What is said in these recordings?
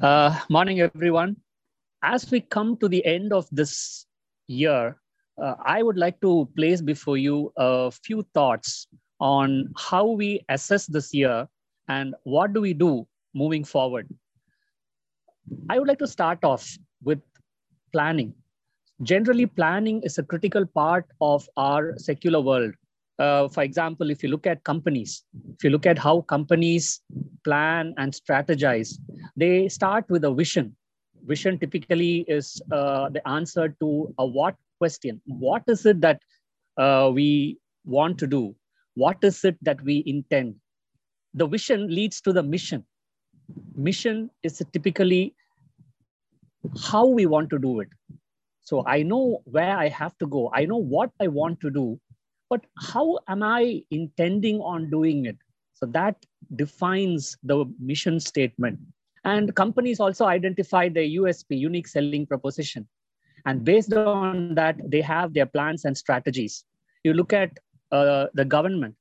Uh, morning, everyone. As we come to the end of this year, uh, I would like to place before you a few thoughts on how we assess this year and what do we do moving forward. I would like to start off with planning. Generally, planning is a critical part of our secular world. Uh, for example, if you look at companies, if you look at how companies plan and strategize, they start with a vision. Vision typically is uh, the answer to a what question. What is it that uh, we want to do? What is it that we intend? The vision leads to the mission. Mission is typically how we want to do it. So I know where I have to go. I know what I want to do but how am I intending on doing it? So that defines the mission statement. And companies also identify their USP, unique selling proposition. And based on that, they have their plans and strategies. You look at uh, the government.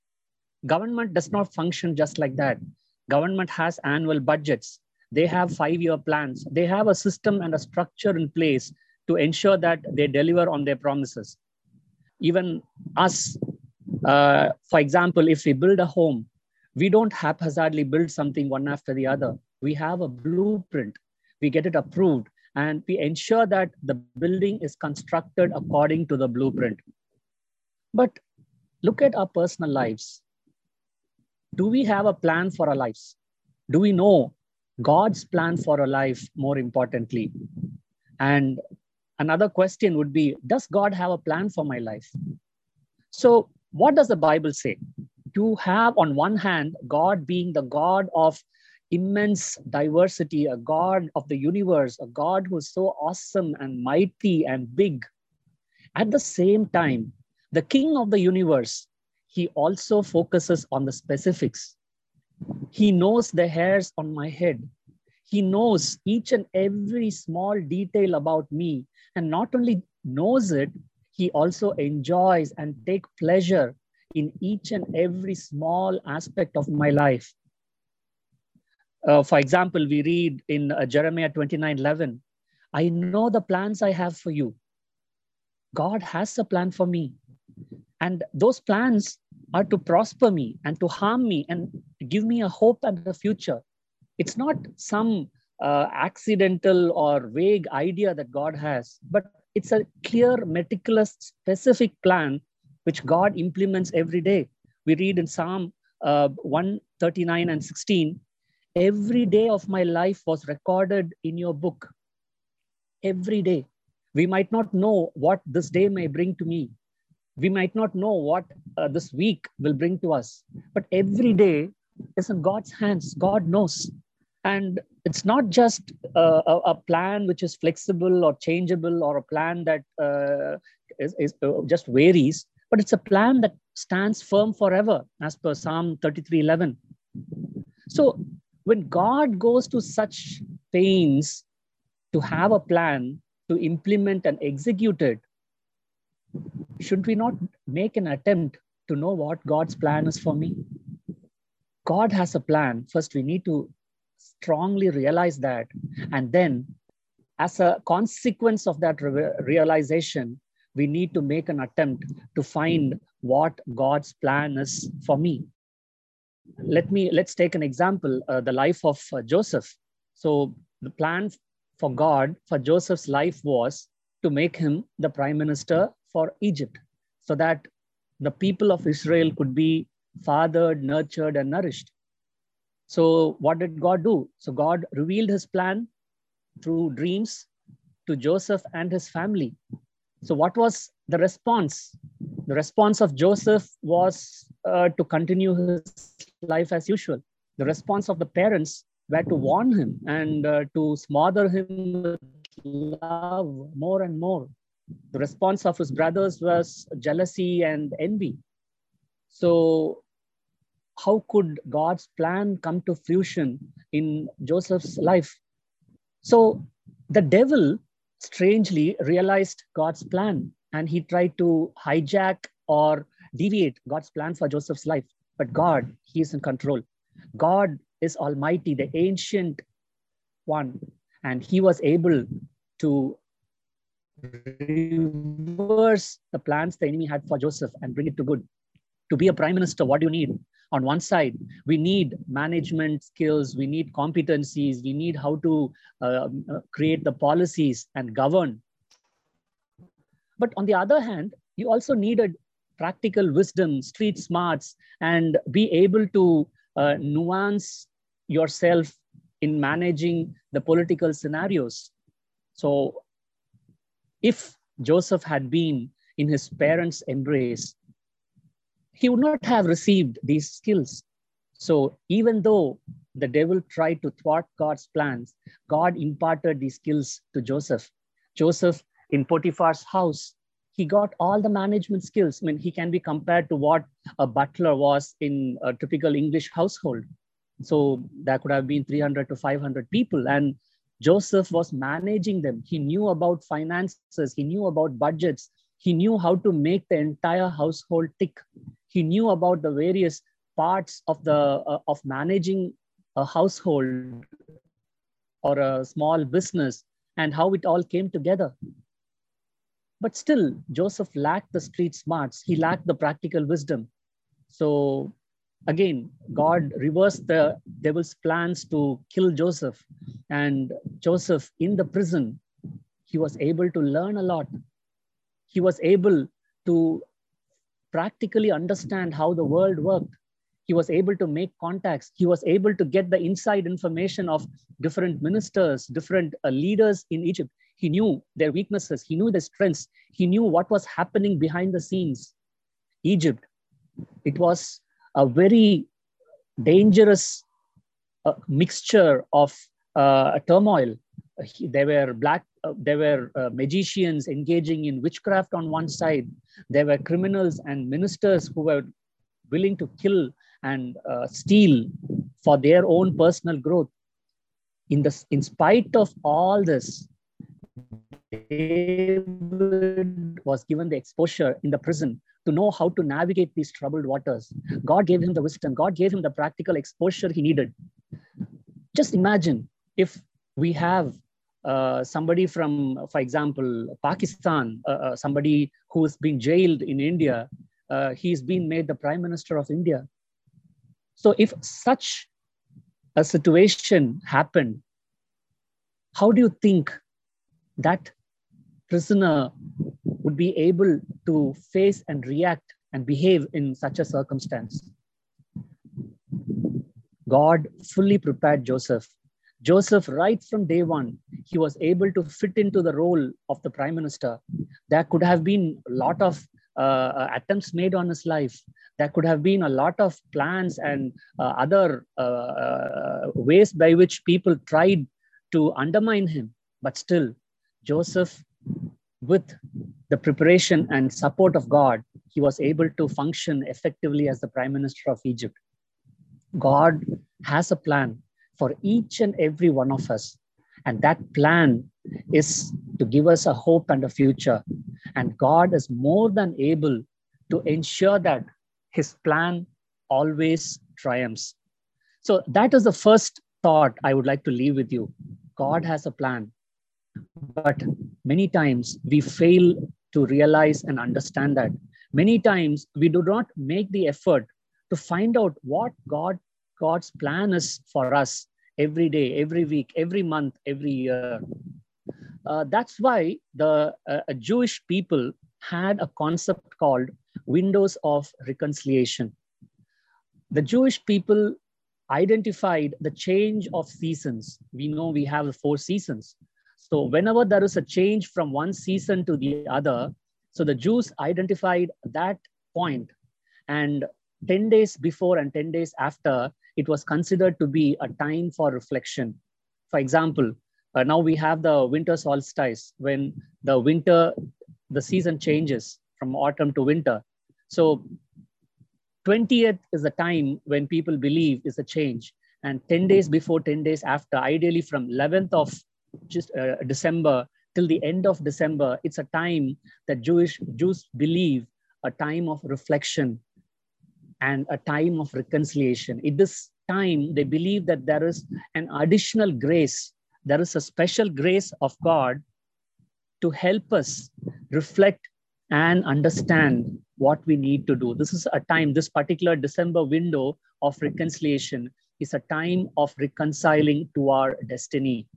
Government does not function just like that. Government has annual budgets. They have five-year plans. They have a system and a structure in place to ensure that they deliver on their promises even us, uh, for example, if we build a home, we don't haphazardly build something one after the other. We have a blueprint, we get it approved, and we ensure that the building is constructed according to the blueprint. But look at our personal lives. Do we have a plan for our lives? Do we know God's plan for our life more importantly? And another question would be Does God have a plan for my life? So, what does the Bible say? You have, on one hand, God being the God of immense diversity, a God of the universe, a God who is so awesome and mighty and big. At the same time, the King of the universe, he also focuses on the specifics. He knows the hairs on my head. He knows each and every small detail about me and not only knows it, he also enjoys and take pleasure in each and every small aspect of my life. Uh, for example, we read in uh, Jeremiah 29 11, I know the plans I have for you. God has a plan for me. And those plans are to prosper me and to harm me and give me a hope and a future. It's not some uh, accidental or vague idea that God has, but it's a clear, meticulous, specific plan which God implements every day. We read in Psalm uh, 139 and 16 every day of my life was recorded in your book. Every day. We might not know what this day may bring to me. We might not know what uh, this week will bring to us. But every day is in God's hands. God knows. And it's not just uh, a, a, plan which is flexible or changeable or a plan that uh, is, is uh, just varies, but it's a plan that stands firm forever, as per Psalm 33:11. So when God goes to such pains to have a plan to implement and execute it, should we not make an attempt to know what God's plan is for me? God has a plan. First, we need to strongly realize that. And then, as a consequence of that re- realization, we need to make an attempt to find what God's plan is for me. Let me let's take an example: uh, the life of uh, Joseph. So the plan for God for Joseph's life was to make him the prime minister for Egypt, so that the people of Israel could be fathered, nurtured, and nourished. So, what did God do? So, God revealed his plan through dreams to Joseph and his family. So, what was the response? The response of Joseph was uh, to continue his life as usual. The response of the parents were to warn him and uh, to smother him with love more and more. The response of his brothers was jealousy and envy. So how could God's plan come to fruition in Joseph's life? So the devil strangely realized God's plan and he tried to hijack or deviate God's plan for Joseph's life. But God, he is in control. God is almighty, the ancient one, and he was able to reverse the plans the enemy had for Joseph and bring it to good. To be a prime minister, what do you need? On one side, we need management skills, we need competencies, we need how to uh, uh create the policies and govern. But on the other hand, you also needed practical wisdom, street smarts, and be able to uh, nuance yourself in managing the political scenarios. So, if Joseph had been in his parents' embrace, he would not have received these skills. So, even though the devil tried to thwart God's plans, God imparted these skills to Joseph. Joseph in Potiphar's house he got all the management skills. I mean, he can be compared to what a butler was in a typical English household. So that could have been 300 to 500 people, and Joseph was managing them. He knew about finances, he knew about budgets, he knew how to make the entire household tick. He knew about the various parts of the uh, of managing a household or a small business and how it all came together. But still, Joseph lacked the street smarts. He lacked the practical wisdom. So again, God reversed the devil's plans to kill Joseph. And Joseph in the prison, he was able to learn a lot. He was able to practically understand how the world worked. He was able to make contacts. He was able to get the inside information of different ministers, different uh, leaders in Egypt. He knew their weaknesses, he knew their strengths, he knew what was happening behind the scenes. Egypt, it was a very dangerous uh, mixture of uh, turmoil. There were black, there were uh, magicians engaging in witchcraft on one side. There were criminals and ministers who were willing to kill and uh, steal for their own personal growth. In, the, in spite of all this, David was given the exposure in the prison to know how to navigate these troubled waters. God gave him the wisdom, God gave him the practical exposure he needed. Just imagine if we have uh, somebody from, for example, Pakistan, uh, uh, somebody who's been jailed in India, uh, he's been made the Prime Minister of India. So, if such a situation happened, how do you think that prisoner would be able to face and react and behave in such a circumstance. God fully prepared Joseph. Joseph, right from day one, he was able to fit into the role of the prime minister. There could have been a lot of uh, attempts made on his life. There could have been a lot of plans and uh, other uh, uh ways by which people tried to undermine him. But still, Joseph, with the preparation and support of God, he was able to function effectively as the prime minister of Egypt. God has a plan for each and every one of us. And that plan is to give us a hope and a future. And God is more than able to ensure that his plan always triumphs. So, that is the first thought I would like to leave with you. God has a plan. But many times we fail to realize and understand that. Many times we do not make the effort to find out what God God's plan is for us every day, every week, every month, every year. Uh, that's why the uh, Jewish people had a concept called windows of reconciliation. The Jewish people identified the change of seasons. We know we have four seasons. So whenever there is a change from one season to the other, so the Jews identified that point and 10 days before and 10 days after, it was considered to be a time for reflection. For example, uh, now we have the winter solstice when the winter, the season changes from autumn to winter. So 20th is the time when people believe is a change. And 10 days before, 10 days after, ideally from 11th of just uh, December till the end of December, it's a time that Jewish Jews believe a time of reflection and a time of reconciliation. In this time, they believe that there is an additional grace there is a special grace of God to help us reflect and understand what we need to do. This is a time, this particular December window of reconciliation is a time of reconciling to our destiny.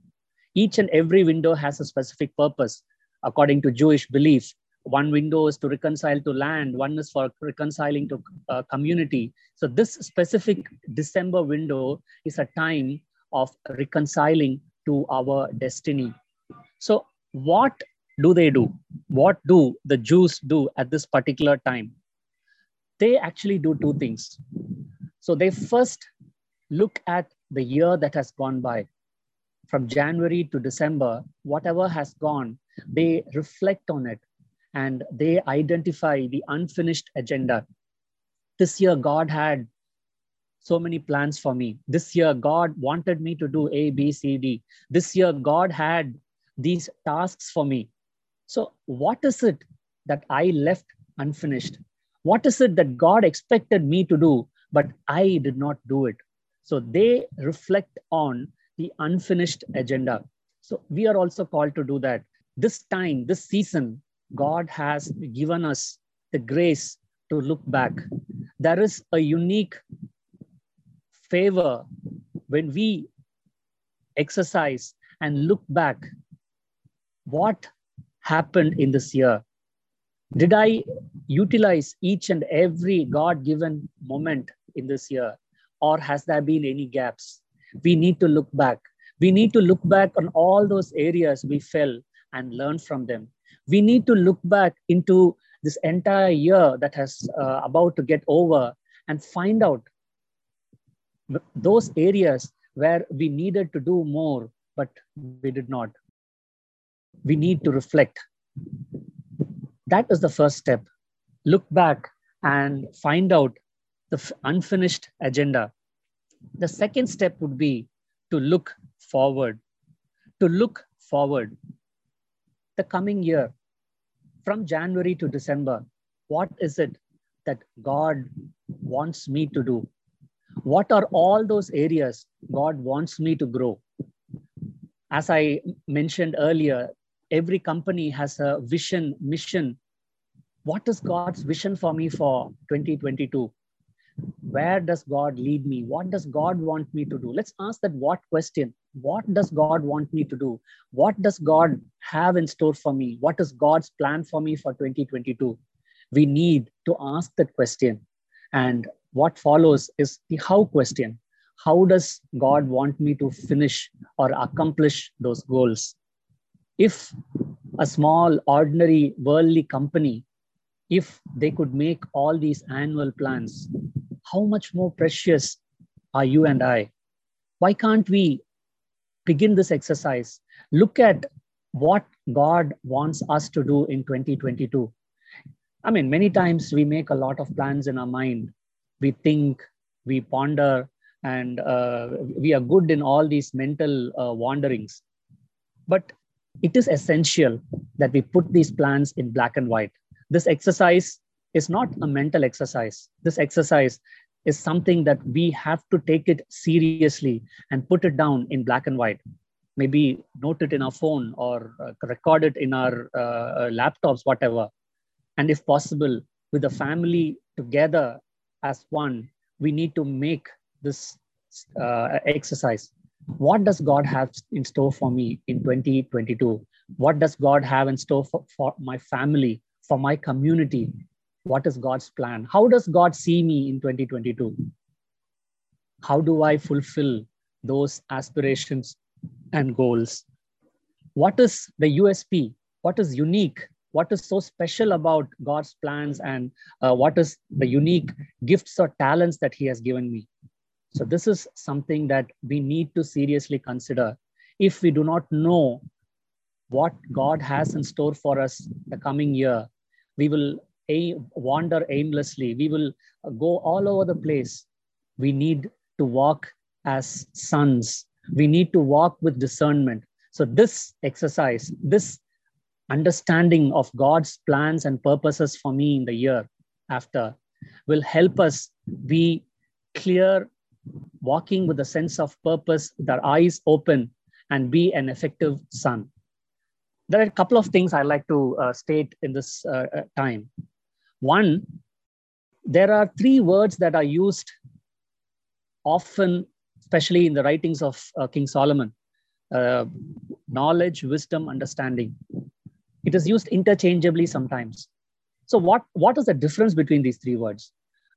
Each and every window has a specific purpose. According to Jewish belief, one window is to reconcile to land, one is for reconciling to uh, community. So, this specific December window is a time of reconciling to our destiny. So, what do they do? What do the Jews do at this particular time? They actually do two things. So, they first look at the year that has gone by. From January to December, whatever has gone, they reflect on it and they identify the unfinished agenda. This year, God had so many plans for me. This year, God wanted me to do A, B, C, D. This year, God had these tasks for me. So, what is it that I left unfinished? What is it that God expected me to do, but I did not do it? So, they reflect on the unfinished agenda. So, we are also called to do that. This time, this season, God has given us the grace to look back. There is a unique favor when we exercise and look back what happened in this year. Did I utilize each and every God given moment in this year? Or has there been any gaps? We need to look back. We need to look back on all those areas we fell and learn from them we need to look back into this entire year that has uh, about to get over and find out those areas where we needed to do more but we did not. We need to reflect. That is the first step. Look back and find out the unfinished agenda. The second step would be to look forward. To look forward. The coming year from January to December, what is it that God wants me to do? What are all those areas God wants me to grow? As I mentioned earlier, every company has a vision, mission. What is God's vision for me for 2022? Where does God lead me? What does God want me to do? Let's ask that what question what does God want me to do? What does God have in store for me? What is God's plan for me for 2022? We need to ask that question. And what follows is the how question. How does God want me to finish or accomplish those goals? If a small, ordinary, worldly company, if they could make all these annual plans, how much more precious are you and I? Why can't we begin this exercise. Look at what God wants us to do in 2022. I mean, many times we make a lot of plans in our mind. We think, we ponder, and uh, we are good in all these mental uh, wanderings. But it is essential that we put these plans in black and white. This exercise is not a mental exercise. This exercise is something that we have to take it seriously and put it down in black and white. Maybe note it in our phone or uh, record it in our uh, uh, laptops whatever. And if possible with the family together as one we need to make this uh, exercise. What does god have in store for me in 2022 what does god have in store for, for my family for my community what is God's plan? How does God see me in 2022? How do I fulfill those aspirations and goals? What is the USP? What is unique? What is so special about God's plans and uh, what is the unique gifts or talents that He has given me? So, this is something that we need to seriously consider. If we do not know what God has in store for us the coming year, we will wander aimlessly. We will go all over the place. We need to walk as sons. We need to walk with discernment. So, this exercise, this understanding of God's plans and purposes for me in the year after will help us be clear, walking with a sense of purpose, with our eyes open, and be an effective son. There are a couple of things I like to uh, state in this uh, uh, time. One, there are three words that are used often, especially in the writings of uh, King Solomon uh, knowledge, wisdom, understanding. It is used interchangeably sometimes. So, what, what is the difference between these three words?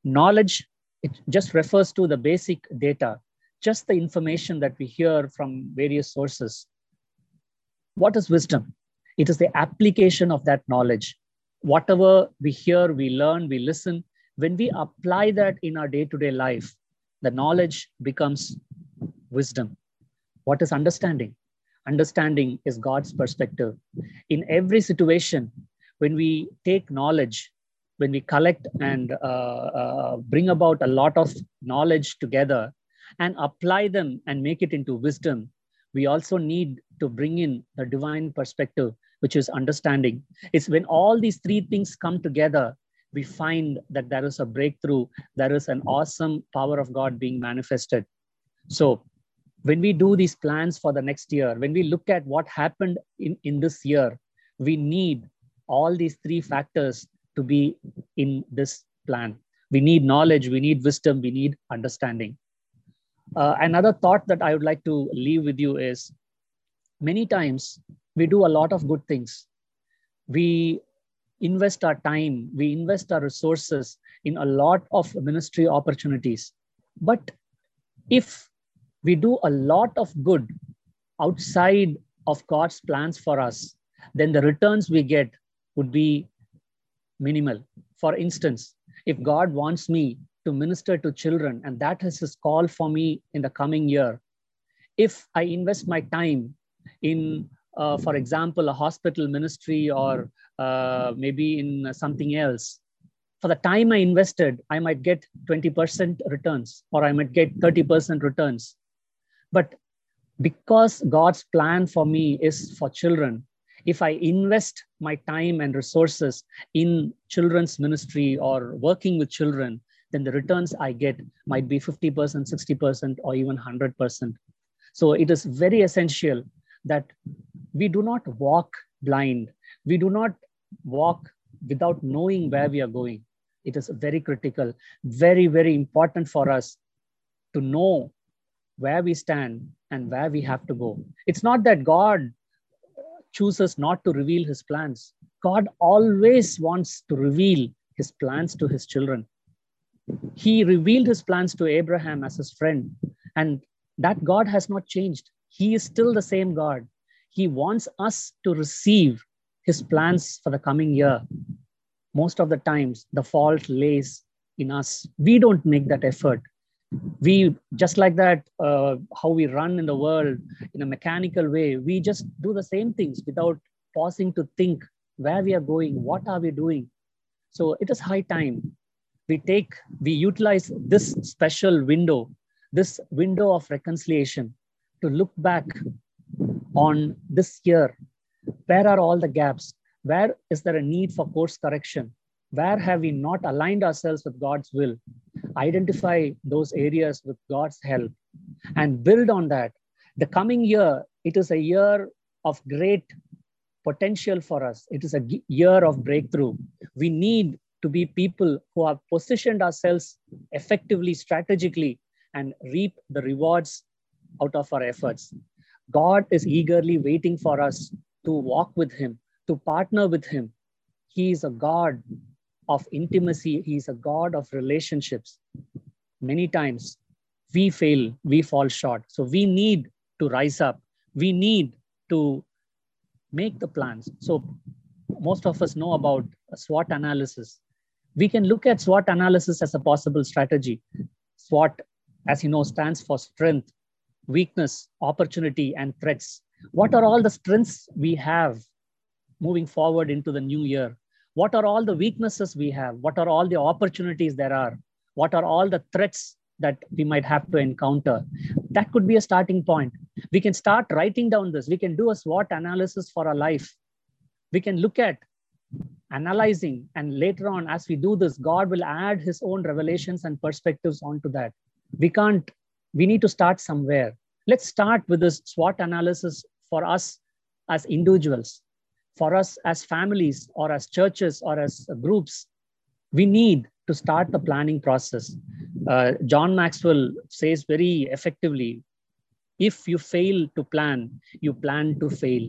Knowledge, it just refers to the basic data, just the information that we hear from various sources. What is wisdom? It is the application of that knowledge. Whatever we hear, we learn, we listen, when we apply that in our day to day life, the knowledge becomes wisdom. What is understanding? Understanding is God's perspective. In every situation, when we take knowledge, when we collect and uh, uh, bring about a lot of knowledge together and apply them and make it into wisdom, we also need to bring in the divine perspective, which is understanding. It's when all these three things come together, we find that there is a breakthrough, there is an awesome power of God being manifested. So, when we do these plans for the next year, when we look at what happened in, in this year, we need all these three factors to be in this plan. We need knowledge, we need wisdom, we need understanding. Uh, another thought that I would like to leave with you is many times we do a lot of good things. We invest our time, we invest our resources in a lot of ministry opportunities. But if we do a lot of good outside of God's plans for us, then the returns we get would be minimal. For instance, if God wants me to minister to children, and that is his call for me in the coming year. If I invest my time in, uh, for example, a hospital ministry or uh, maybe in something else, for the time I invested, I might get 20% returns or I might get 30% returns. But because God's plan for me is for children, if I invest my time and resources in children's ministry or working with children, then the returns I get might be 50%, 60%, or even 100%. So it is very essential that we do not walk blind. We do not walk without knowing where we are going. It is very critical, very, very important for us to know where we stand and where we have to go. It's not that God chooses not to reveal his plans. God always wants to reveal his plans to his children he revealed his plans to Abraham as his friend. And that God has not changed. He is still the same God. He wants us to receive his plans for the coming year. Most of the times, the fault lays in us. We don't make that effort. We, just like that, uh, how we run in the world in a mechanical way, we just do the same things without pausing to think where we are going, what are we doing. So it is high time we take, we utilize this special window, this window of reconciliation to look back on this year. Where are all the gaps? Where is there a need for course correction? Where have we not aligned ourselves with God's will? Identify those areas with God's help and build on that. The coming year, it is a year of great potential for us. It is a year of breakthrough. We need to be people who have positioned ourselves effectively, strategically, and reap the rewards out of our efforts. God is eagerly waiting for us to walk with Him, to partner with Him. He is a God of intimacy, He is a God of relationships. Many times we fail, we fall short. So we need to rise up, we need to make the plans. So most of us know about SWOT analysis we can look at SWOT analysis as a possible strategy. SWOT, as you know, stands for strength, weakness, opportunity, and threats. What are all the strengths we have moving forward into the new year? What are all the weaknesses we have? What are all the opportunities there are? What are all the threats that we might have to encounter? That could be a starting point. We can start writing down this. We can do a SWOT analysis for our life. We can look at analyzing and later on as we do this god will add his own revelations and perspectives onto that we can't we need to start somewhere Let's start with this SWOT analysis for us as individuals, for us as families, or as churches, or as groups. We need to start the planning process. Uh, John Maxwell says very effectively if you fail to plan, you plan to fail.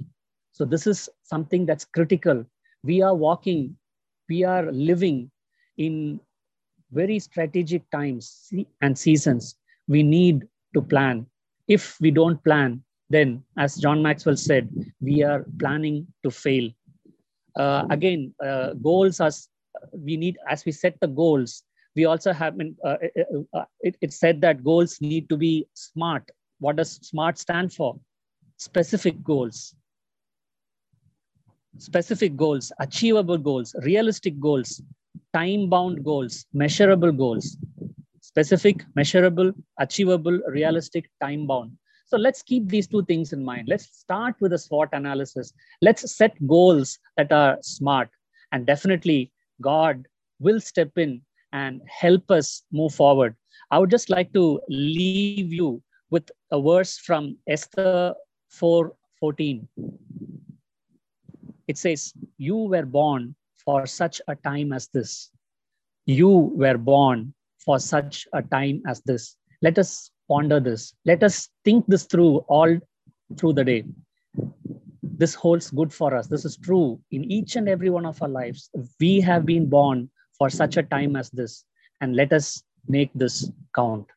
So, this is something that's critical. We are walking, we are living in very strategic times and seasons. We need to plan. If we don't plan, then, as John Maxwell said, we are planning to fail. Uh, again, uh, goals are, we need, as we set the goals, we also have, uh, uh, uh, uh, it, it said that goals need to be smart. What does SMART stand for? Specific goals. Specific goals, achievable goals, realistic goals, time bound goals, measurable goals specific, measurable, achievable, realistic, time bound. So let's keep these two things in mind. Let's start with a SWOT analysis. Let's set goals that are smart. And definitely, God will step in and help us move forward. I would just like to leave you with a verse from Esther 4:14. It says, You were born for such a time as this. You were born for such a time as this. Let us ponder this. Let us think this through all through the day. This holds good for us. This is true in each and every one of our lives. We have been born for such a time as this, and let us make this count.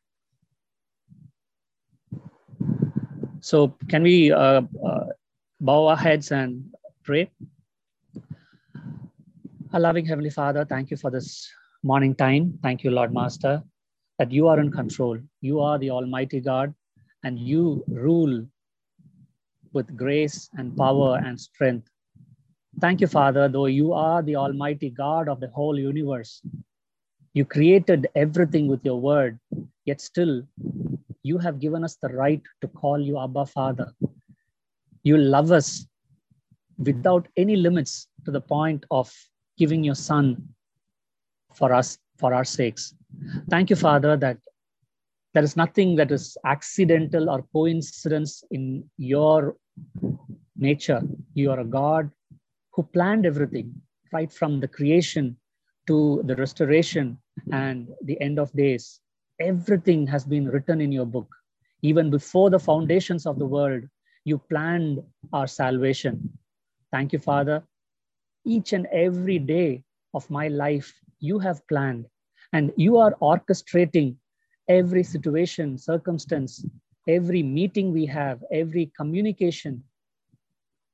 So, can we uh, uh, bow our heads and pray? Our loving Heavenly Father, thank you for this morning time. Thank you, Lord Master, that you are in control. You are the Almighty God, and you rule with grace and power and strength. Thank you, Father, though you are the Almighty God of the whole universe. You created everything with your word, yet still you have given us the right to call you Abba Father. You love us without any limits to the point of giving your Son for us, for our sakes. Thank you, Father, that there is nothing that is accidental or coincidence in your nature. You are a God who planned everything right from the creation to the restoration and the end of days. Everything has been written in your book. Even before the foundations of the world, you planned our salvation. Thank you, Father. Each and every day of my life you have planned and you are orchestrating every situation, circumstance, every meeting we have, every communication.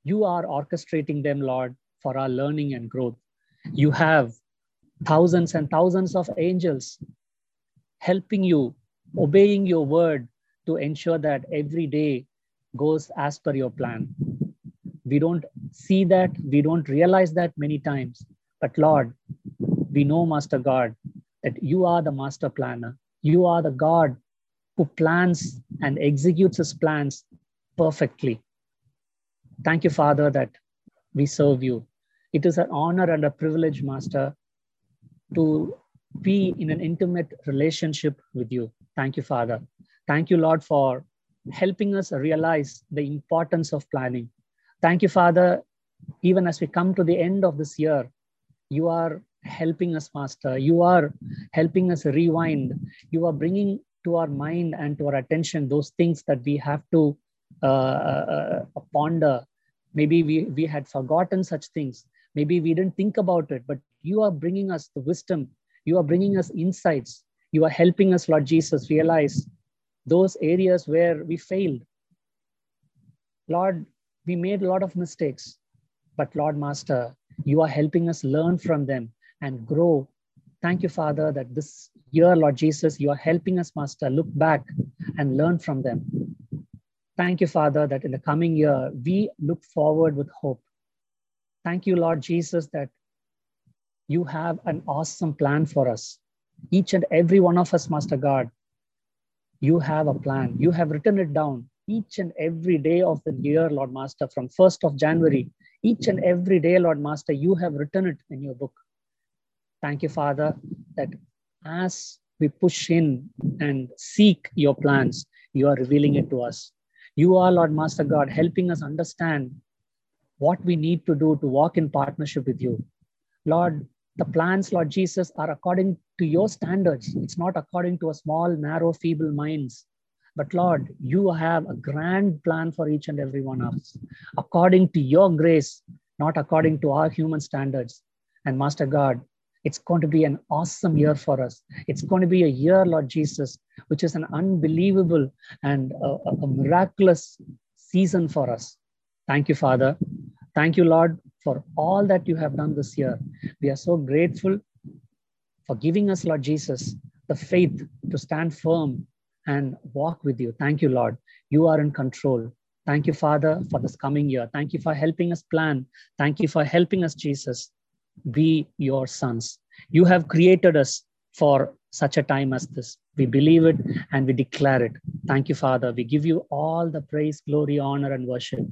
You are orchestrating them, Lord, for our learning and growth. You have thousands and thousands of angels helping you, obeying your word to ensure that every day goes as per your plan. We don't see that, we don't realize that many times. But Lord, we know, Master God, that you are the master planner. You are the God who plans and executes his plans perfectly. Thank you, Father, that we serve you. It is an honor and a privilege, Master, to be in an intimate relationship with you. Thank you, Father. Thank you, Lord, for helping us realize the importance of planning. Thank you, Father, even as we come to the end of this year, you are helping us, Master. You are helping us rewind. You are bringing to our mind and to our attention those things that we have to uh, uh, uh, ponder. Maybe we, we had forgotten such things. Maybe we didn't think about it, but you are bringing us the wisdom. You are bringing us insights. You are helping us, Lord Jesus, realize those areas where we failed. Lord, we made a lot of mistakes, but Lord Master, you are helping us learn from them and grow. Thank you, Father, that this year, Lord Jesus, you are helping us, Master, look back and learn from them. Thank you, Father, that in the coming year, we look forward with hope. Thank you, Lord Jesus, that you have an awesome plan for us. Each and every one of us, Master God, you have a plan. You have written it down each and every day of the year, Lord Master, from 1st of January. Each and every day, Lord Master, you have written it in your book. Thank you, Father, that as we push in and seek your plans, you are revealing it to us. You are, Lord Master God, helping us understand what we need to do to walk in partnership with you. Lord, the plans, Lord Jesus, are according to your standards. It's not according to a small, narrow, feeble minds. But Lord, you have a grand plan for each and every one of us, according to your grace, not according to our human standards. And Master God, it's going to be an awesome year for us. It's going to be a year, Lord Jesus, which is an unbelievable and a, a miraculous season for us. Thank you, Father. Thank you, Lord, for all that you have done this year. We are so grateful for giving us, Lord Jesus, the faith to stand firm and walk with you. Thank you, Lord. You are in control. Thank you, Father, for this coming year. Thank you for helping us plan. Thank you for helping us, Jesus, be your sons. You have created us for such a time as this. We believe it and we declare it. Thank you, Father. We give you all the praise, glory, honor, and worship.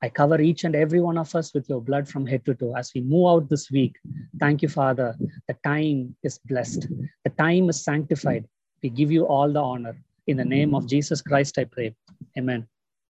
I cover each and every one of us with your blood from head to toe as we move out this week. Thank you, Father. The time is blessed, the time is sanctified. We give you all the honor. In the name of Jesus Christ, I pray. Amen.